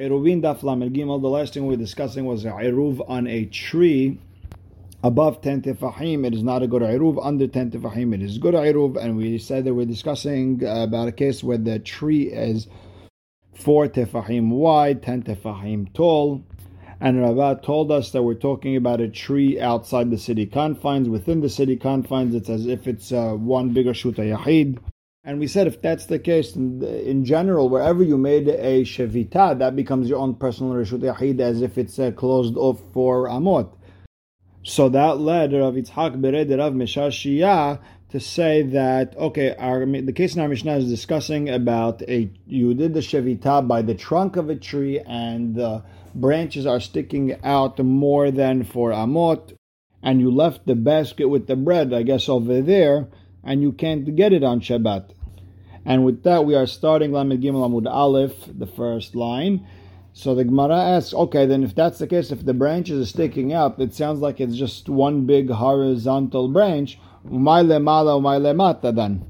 Eruvin daf lamel gimel. The last thing we were discussing was eruv on a tree above 10 tefahim. It is not a good eruv. Under 10 tefahim, it is good eruv. And we said that we're discussing about a case where the tree is 4 tefahim wide, 10 tefahim tall. And Rabbah told us that we're talking about a tree outside the city confines. Within the city confines, it's as if it's uh, one bigger shuta yahid. And we said if that's the case, in, in, general, wherever you made a shevita, that becomes your own personal reshut yahid as if it's uh, closed off for amot. So that led Rav Yitzhak Bered Rav Meshashiyah to say that okay, our, the case in our Mishnah is discussing about a you did the shevita by the trunk of a tree and the branches are sticking out more than for amot, and you left the basket with the bread, I guess over there and you can't get it on Shabbat. And with that, we are starting Lamed Gimel Amud Aleph, the first line. So the Gemara asks, okay, then if that's the case, if the branches are sticking up, it sounds like it's just one big horizontal branch. Umay lemala, umay lemata then.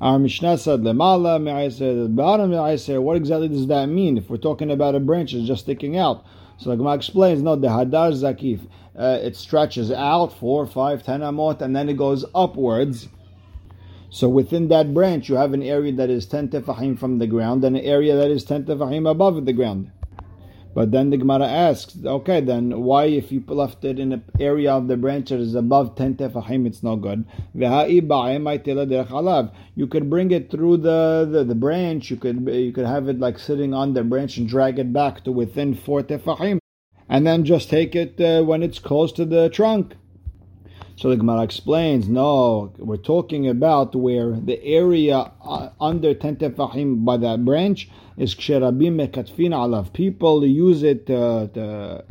Our Mishnah said lemala, me'ayser, bottom me'ayser. What exactly does that mean? If we're talking about a branch that's just sticking out. So the Gemara explains, no, the hadar zakif, uh, it stretches out four, five, ten amot, and then it goes upwards so within that branch, you have an area that is 10 tefahim from the ground and an area that is 10 tefahim above the ground. But then the Gemara asks, okay, then why if you left it in an area of the branch that is above 10 tefahim, it's no good? You could bring it through the, the, the, branch, you could you could have it like sitting on the branch and drag it back to within 4 tefahim, and then just take it uh, when it's close to the trunk. So the Gemara explains, no, we're talking about where the area uh, under 10 tefahim by that branch is ksherabim mekatfin alav. People use it to, to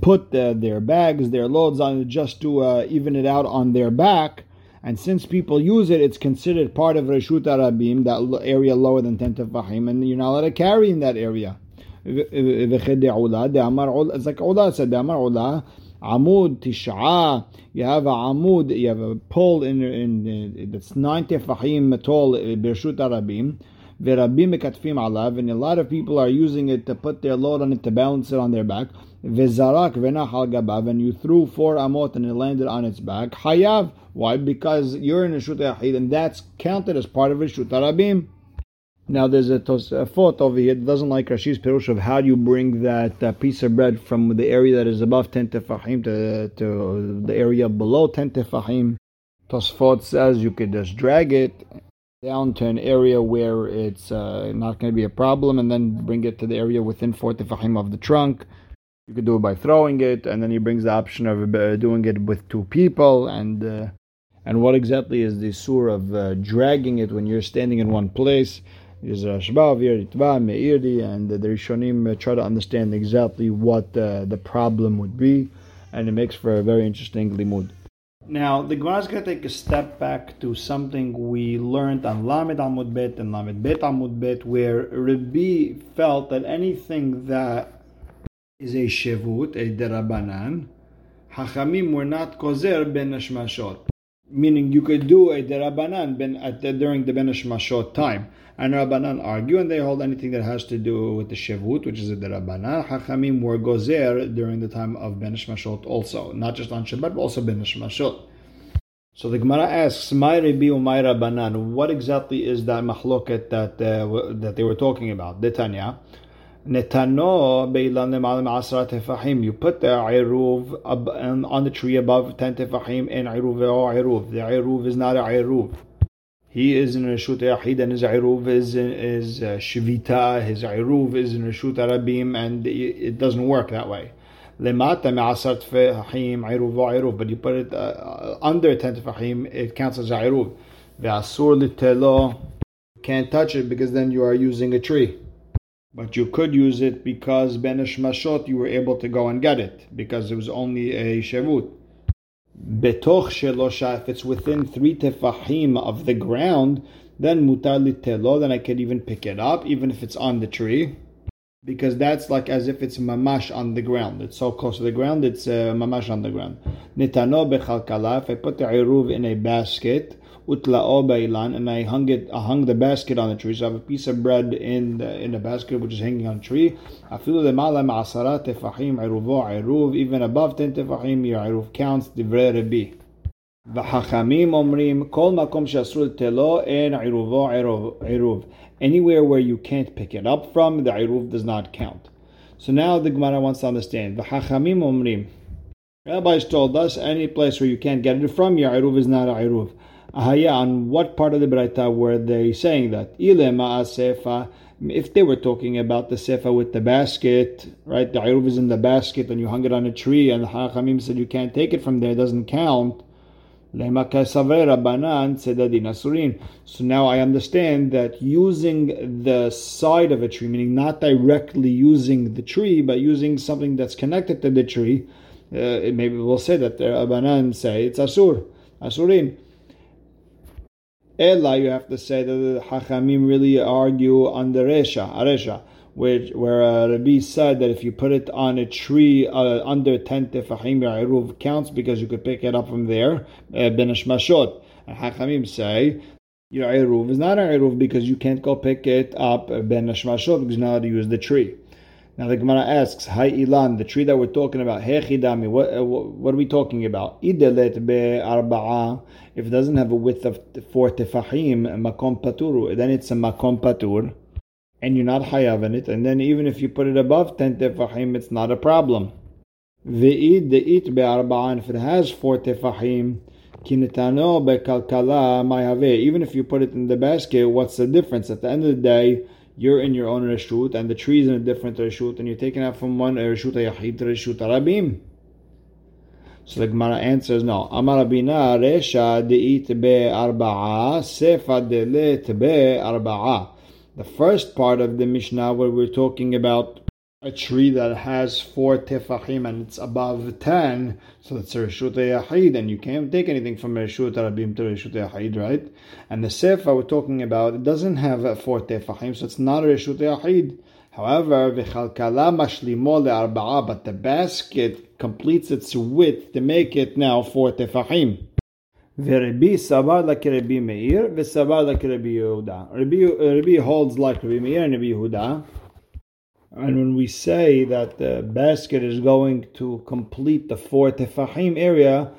put the, their bags, their loads on it just to uh, even it out on their back. And since people use it, it's considered part of Reshut Arabim, that area lower than 10 tefahim, and you're not allowed to carry in that area. It's like Ula said, Amud Tish'a. You have a Amud, you have a pole in, in, that's 90 fahim tall, eh, Birshut Arabim. Verabim mekatfim alav, and a lot of people are using it to put their load on it to balance it on their back. Vezarak venachal gabav, and you threw four amot and it landed on its back. Hayav, why? Because you're in a shut and that's counted as part of a shut. Now there's a, tos, a thought over here that doesn't like Rashi's Perush of how do you bring that uh, piece of bread from the area that is above 10 tefahim to, to the area below 10 tefahim. Tosfot says you could just drag it down to an area where it's uh, not going to be a problem and then bring it to the area within 4 tefahim of the trunk. You could do it by throwing it, and then he brings the option of uh, doing it with two people. And uh, and what exactly is the sur of uh, dragging it when you're standing in one place? Is Shbav, Ritva, and the Rishonim try to understand exactly what uh, the problem would be, and it makes for a very interesting limud. Now, the Gemara is going to take a step back to something we learned on Lamed Amud Bet and Lamed Bet Amud Bet, where Rabbi felt that anything that is a shevut, a derabanan, Hachamim were not kozer ben nashmashot. Meaning you could do a derabanan ben, at during the ben nashmashot time and Rabbanan argue, and they hold anything that has to do with the Shevut, which is a Rabbanan. Hachamim were gozer during the time of Ben Mashot also, not just on Shabbat, but also Ben Mashot. So the Gemara asks, "My Rabbi Rabbanan, what exactly is that mahloket that uh, that they were talking about?" Detanya. Netano beilan asra tefahim. You put the iruv on the tree above ten tefahim, and iruv iruv. The iruv is not a iruv he is in Rishut Yahid and his Iruv is, is uh, Shivita, his Iruv is in Rishut Arabim, and it doesn't work that way. Lemata me'asar tefahim Iruv Iruv, but you put it uh, under 10 tefahim, it counts as Iruv. Ve'asur litelo, can't touch it because then you are using a tree. But you could use it because Ben Mashot you were able to go and get it, because it was only a Shevut. Betoch shelosha, if it's within three tefahim of the ground, then mutar litelo, then I could even pick it up, even if it's on the tree. Because that's like as if it's mamash on the ground. It's so close to the ground, it's uh, mamash on the ground. Nitano bechalkala, if I put the iruv in a basket, utla'o ba'ilan, and I hung it, I hung the basket on the tree. So I have a piece of bread in the, in the basket which is hanging on the tree. Afilu lemala ma'asara tefahim iruvo iruv, even above 10 tefahim, your iruv counts, divrei Rabbi. וחכמים אומרים, כל מקום שאסור לתלו אין עירובו עירוב. Anywhere where you can't pick it up from, the iruv does not count. So now the Gemara wants to understand. וחכמים אומרים, Rabbis told us any place where you can't get it from, your iruv is not a iruv. Ahaya, on what part of the Braita were they saying that? If they were talking about the sefa with the basket, right? The iruv is in the basket and you hung it on a tree, and the Hachamim said you can't take it from there, it doesn't count. So now I understand that using the side of a tree, meaning not directly using the tree, but using something that's connected to the tree, uh, maybe we'll say that the Abanan say it's Asur, Asurin. Ella, you have to say that the Hachamim really argue on the Resha, Aresha which where uh, Rabbi said that if you put it on a tree uh, under 10 tefahim eruv counts because you could pick it up from there, uh, ben ashmashot. And Hachamim say your eruv is not an eruv because you can't go pick it up uh, ben ashmashot because how to use the tree. Now the Gemara asks, "Hi ilan, the tree that we're talking about, hechidami, what, uh, what are we talking about? Idelet be arba'a. If it doesn't have a width of four tefahim, makom paturu, then it's a makom patur." and you're not hayav in it, and then even if you put it above 10 tefahim, it's not a problem. Ve'id de'it be'arba'an, if it has 4 tefahim, kinetano be'kalkala mayave, even if you put it in the basket, what's the difference? At the end of the day, you're in your own reshut, and the tree is in a different reshut, and you're taking out from one reshut yachid to reshut arabim. So the Gemara answers no. Amar resha de'it be'arba'a, sefa de'let be'arba'a. The first part of the Mishnah, where we're talking about a tree that has four tefachim and it's above ten, so that's Reshut Yahid, and you can't take anything from Reshut Rabim to Reshut Yahid, right? And the sefa we're talking about, it doesn't have four tefachim, so it's not Reshut Yahid. However, v'chalkala mashlimo le'arba'a, but the basket completes its width to make it now four tefachim. Rabbi Sabar like Rabbi Meir, Sabar like Rabbi Yehuda. Rabbi, uh, Rabbi holds like Rabbi Meir and Rabbi Yehuda. And when we say that the basket is going to complete the four tefahim area,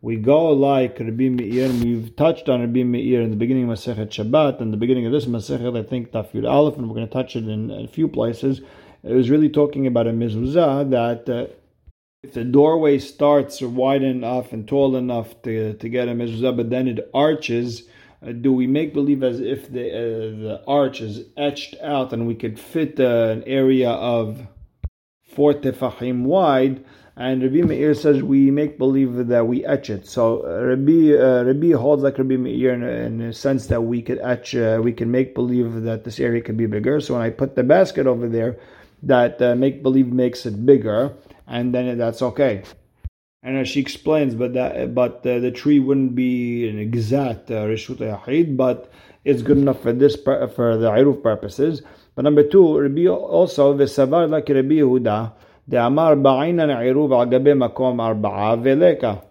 We go like Rabbi Meir. We've touched on Rabbi Meir in the beginning of Masechet Shabbat and the beginning of this Masechet. I think Tafir Aleph, and we're going to touch it in a few places. It was really talking about a mezuzah that uh, if the doorway starts wide enough and tall enough to to get a mezuzah, but then it arches do we make believe as if the uh, the arch is etched out and we could fit uh, an area of four tefahim wide? And Rabbi Meir says we make believe that we etch it. So uh, Rabbi uh, Rabbi holds like Rabbi Meir in, in a sense that we could etch, uh, we can make believe that this area could be bigger. So when I put the basket over there, that uh, make believe makes it bigger and then that's okay. And she explains, but that but uh, the tree wouldn't be an exact uh, reshut yahid, but it's good enough for this for the iruf purposes. But number two, Rabbi also v'savar like Rabbi Yehuda, the amar ba'ainan iruf al gabe makom arba'a veleka.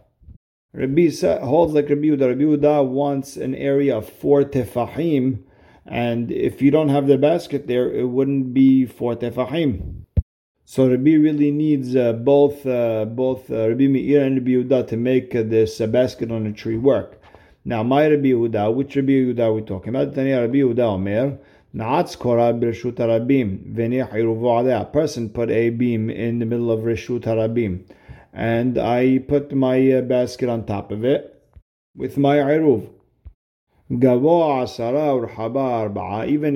Rabbi holds like Rabbi Yehuda. Rabbi Yehuda wants an area of four tefahim, and if you don't have the basket there, it wouldn't be four tefahim. So Rabbi really needs uh, both uh, both uh, Rabbi Meir and Rabbi Yehuda to make uh, this uh, basket on a tree work. Now, my Rabbi Yehuda, which Rabbi Yehuda are we talking about? Tani Rabbi Yehuda Omer, Na'atz kora b'reshut harabim, v'nech A person put a beam in the middle of reshut harabim, and I put my uh, basket on top of it with my iruv. Even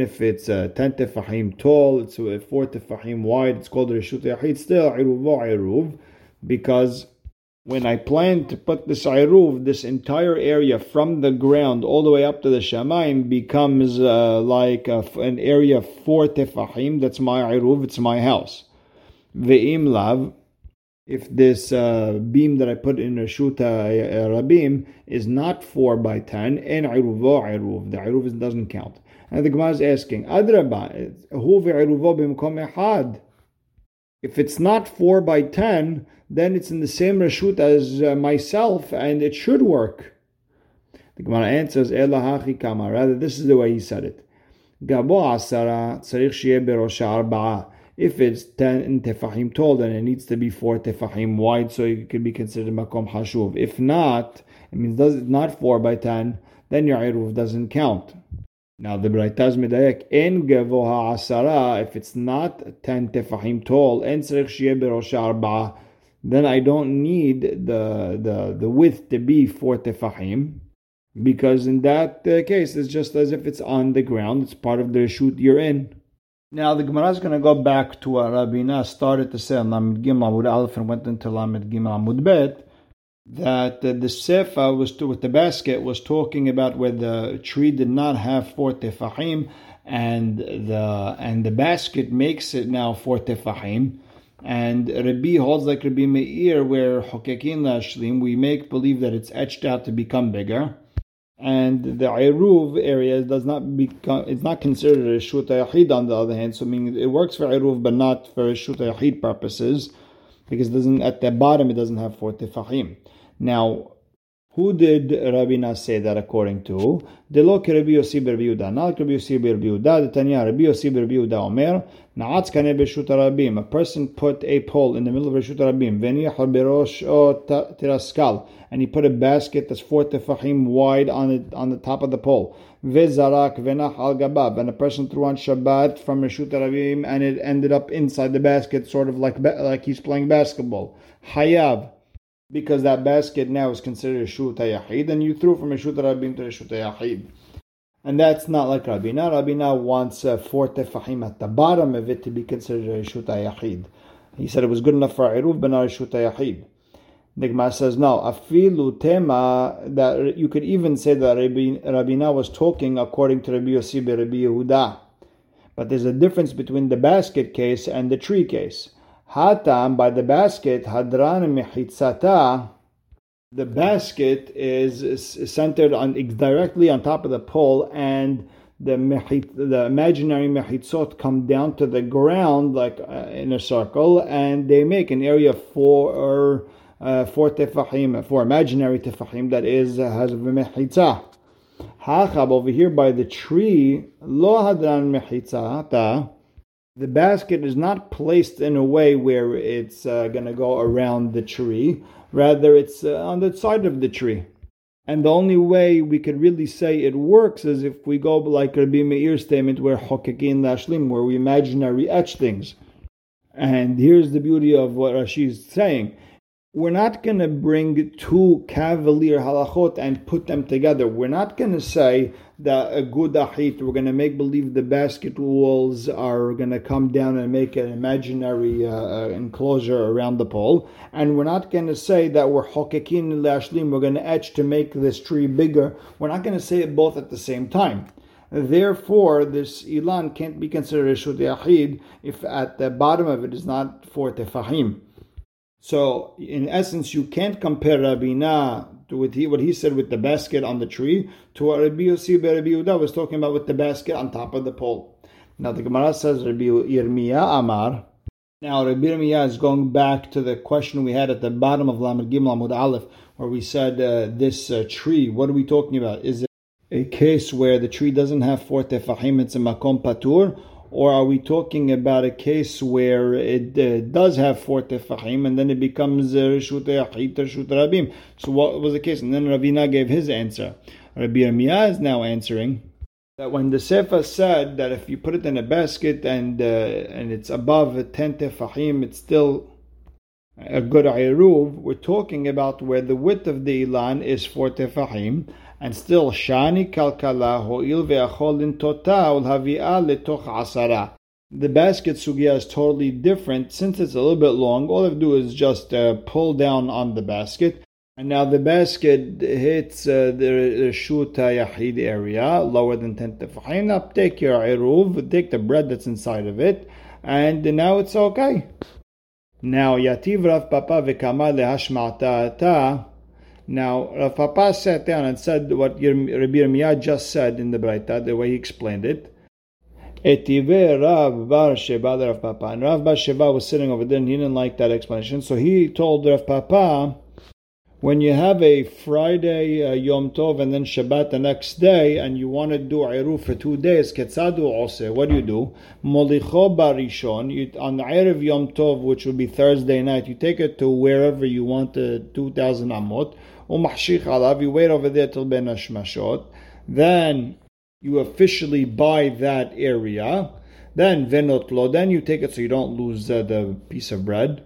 if it's uh, ten tefahim tall, it's uh, four tefahim wide. It's called reshut yachid. Still iruvo iruv, because when I plan to put this iruv, this entire area from the ground all the way up to the shamayim becomes uh, like a, an area four tefahim. That's my iruv. It's my house. Ve'im lav if this uh, beam that I put in a Shuta uh, Rabim is not 4 by 10, and Iruvo Iruv, the Iruv doesn't count. And the Gemara is asking, Adraba, who ve'Iruvo b'mkom ehad? If it's not 4 by 10, then it's in the same reshut as uh, myself and it should work. The Gemara answers, kama. Rather, this is the way he said it. Gabo asara tzarich sheye berosha. If it's 10 tefahim tall, then it needs to be 4 tefahim wide, so it can be considered makom hashuv. If not, it means does it not 4 by 10, then your iruv doesn't count. Now the Braitaz medayek en gavoha asara. If it's not 10 tefahim tall, and arba'a, then I don't need the the the width to be 4 tefahim because in that uh, case it's just as if it's on the ground it's part of the shoot you're in now the Gemara is going to go back to what Rabina started to say Lamed Gimel Amud Aleph and went into Lamed Gimel Amud Bet that the sefa was to, with the basket was talking about where the tree did not have four tefahim and the and the basket makes it now four tefahim and Rabbi holds like Rabbi Meir where hokekin lashlim we make believe that it's etched out to become bigger and the Iruv area does not become, it's not considered a Shuta Yahid on the other hand, so meaning it works for Iruv but not for Shuta Yahid purposes, because doesn't, at the bottom it doesn't have four Tefahim. Now, who did Rabina say that according to? Delo Rabbi Yossi Rabbi Yehuda. Not Rabbi Yossi Yehuda. The Tanya Rabbi Yossi Rabbi Yehuda Omer. Na'atz kane b'shut rabim. A person put a pole in the middle of b'shut rabim. V'niyachar b'rosh o tiraskal. And he put a basket that's four tefachim wide on it on the top of the pole. V'zarak v'nach al gabab. And a person threw on Shabbat from b'shut rabim and it ended up inside the basket, sort of like like he's playing basketball. Hayav because that basket now is considered a shuta yahid, and you threw from a shuta rabim to a shuta yahid. And that's not like Rabina. Rabina wants uh, four tefahim at the bottom of it to be considered a shuta yahid. He said it was good enough for Iruv, but not a shuta yahid. The says no. Afilu tema that you could even say that Rabina was talking according to Rabbi Yossi Rabbi Yehuda. But there's a difference between the basket case and the tree case. Hatam by the basket, hadran mechitzata. The basket is, centered on directly on top of the pole, and the mechit, the imaginary mechitzot come down to the ground like uh, in a circle, and they make an area for uh, for tefahim, for imaginary tefahim that is uh, has a mechitza. Hachab over here by the tree, lo hadran mechitzata the basket is not placed in a way where it's uh, going to go around the tree. Rather, it's uh, on the side of the tree. And the only way we could really say it works is if we go like Rabbi Meir's statement, where hokekin lashlim, where we imaginary etch things. And here's the beauty of what Rashi is saying we're not going to bring two cavalier halachot and put them together. We're not going to say that a gud ahit, we're going to make believe the basket walls are going to come down and make an imaginary uh, uh, enclosure around the pole. And we're not going to say that we're hokekin lashlim, we're going to etch to make this tree bigger. We're not going to say it both at the same time. Therefore, this ilan can't be considered a shut if at the bottom of it is not for tefahim. So, in essence, you can't compare Rabina to what he, what he said with the basket on the tree to what Rabbi Yossi Rabbi Yehuda was talking about with the basket on top of the pole. Now, the Gemara says Rabbi Yirmiyah Amar. Now, Rabbi Yirmiyah is going back to the question we had at the bottom of Lamed Gimel Amud Aleph, where we said uh, this uh, tree. What are we talking about? Is it a case where the tree doesn't have four tefahim, it's a makom patur, or are we talking about a case where it uh, does have four tefahim and then it becomes reshut uh, yachid reshut rabim? So what was the case? And then Ravina gave his answer. Rabbi Yirmiyah is now answering that when the sefa said that if you put it in a basket and uh, and it's above ten tefahim, it's still a good iruv. We're talking about where the width of the ilan is four tefahim and still shani kalkala ho'il ve'acholin tota ulhavi'a letoch asara. The basket sugya is totally different. Since it's a little bit long, all I have to do is just uh, pull down on the basket. And now the basket hits uh, the shuta yahid area, lower than 10 tefahim. Now take your iruv, take the bread that's inside of it, and now it's okay. Now, yativ Rav Papa v'kama lehashma'ta ta now, Rav Papa sat down and said what Rabbi Yirmiyah just said in the Braita, the way he explained it. Etive Rav Bar Sheva Rav Papa. And Rav Bar Sheva was sitting over there and he didn't like that explanation. So he told Rav Papa, when you have a Friday uh, Yom Tov and then Shabbat the next day and you want to do Iruf for two days, Ketzadu Ose, what do you do? Molicho Barishon, on the Erev Yom Tov, which will be Thursday night, you take it to wherever you want the 2000 Amot, Umahshich Alav, you wait over there till Ben Hashmashot, then you officially buy that area. Then venotlo, then you take it so you don't lose the piece of bread.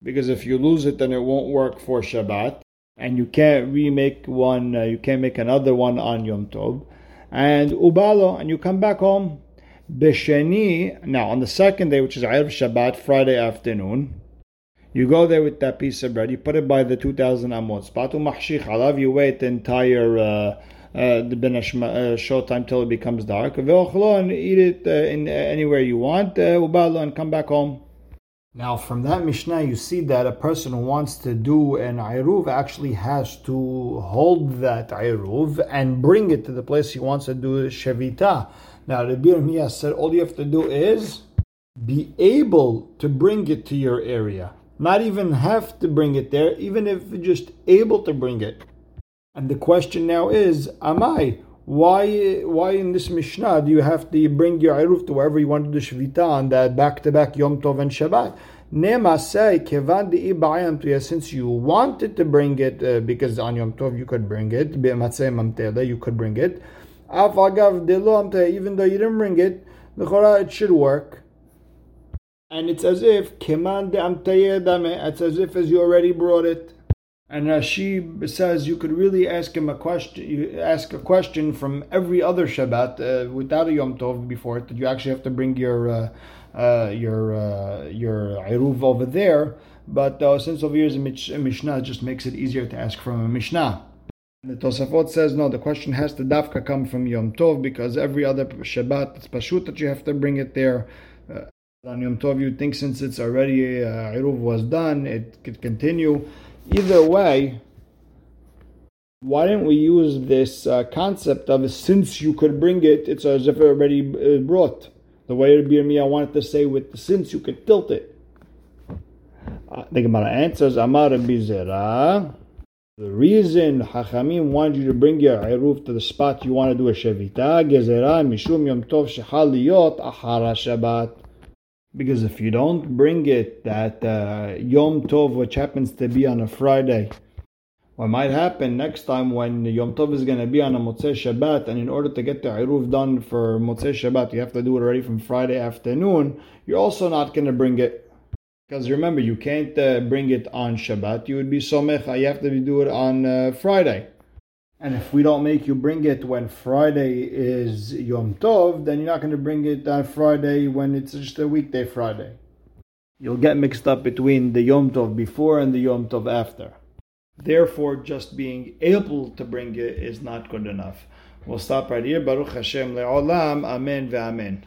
Because if you lose it, then it won't work for Shabbat. And you can't remake one, uh, you can't make another one on Yom Tov. And ubalo, and you come back home. Besheni, now on the second day, which is Erev Shabbat, Friday afternoon, you go there with that piece of bread, you put it by the 2000 amot. Spatu mahshich alav, you wait the entire uh, uh, the uh, short time till it becomes dark. And eat it uh, in uh, anywhere you want. and come back home. Now, from that Mishnah, you see that a person who wants to do an Iruv actually has to hold that Iruv and bring it to the place he wants to do Shevita. Now, the Bir said all you have to do is be able to bring it to your area. Not even have to bring it there, even if just able to bring it. And the question now is, Amai, why why in this Mishnah do you have to bring your Iruf to wherever you want to do Shvita on that back to back Yom Tov and Shabbat? Nema say, Kevan since you wanted to bring it, uh, because on Yom Tov you could bring it, you could bring it. Even though you didn't bring it, it should work. And it's as if, it's as if as you already brought it. And Rashi says you could really ask him a question. You ask a question from every other Shabbat uh, without a Yom Tov before it. That you actually have to bring your uh, uh, your uh, your iruv over there. But uh, since over here is a Mishnah, it just makes it easier to ask from a Mishnah. The Tosafot says no. The question has to dafka come from Yom Tov because every other Shabbat it's pashut that you have to bring it there. On Yom Tov, you think since it's already uh, was done, it could continue. Either way, why didn't we use this uh, concept of since you could bring it, it's as if it already uh, brought. The way Rabbi Yirmiyah wanted to say with the since you could tilt it. Uh, the Gemara answers, Amar Bizera. The reason Hachamim wanted you to bring your Iruf to the spot you want to do a Shevita, Gezerah, Mishum Yom Tov Shechaliyot Ahara Shabbat. Because if you don't bring it that uh, Yom Tov, which happens to be on a Friday, what might happen next time when Yom Tov is going to be on a Motzei Shabbat, and in order to get the Iruv done for Motzei Shabbat, you have to do it already from Friday afternoon, you're also not going to bring it. Because remember, you can't uh, bring it on Shabbat. You would be Somech, you have to do it on uh, Friday. And if we don't make you bring it when Friday is Yom Tov, then you're not going to bring it on Friday when it's just a weekday Friday. You'll get mixed up between the Yom Tov before and the Yom Tov after. Therefore, just being able to bring it is not good enough. We'll stop right here. Baruch Hashem le'olam. Amen ve'amen.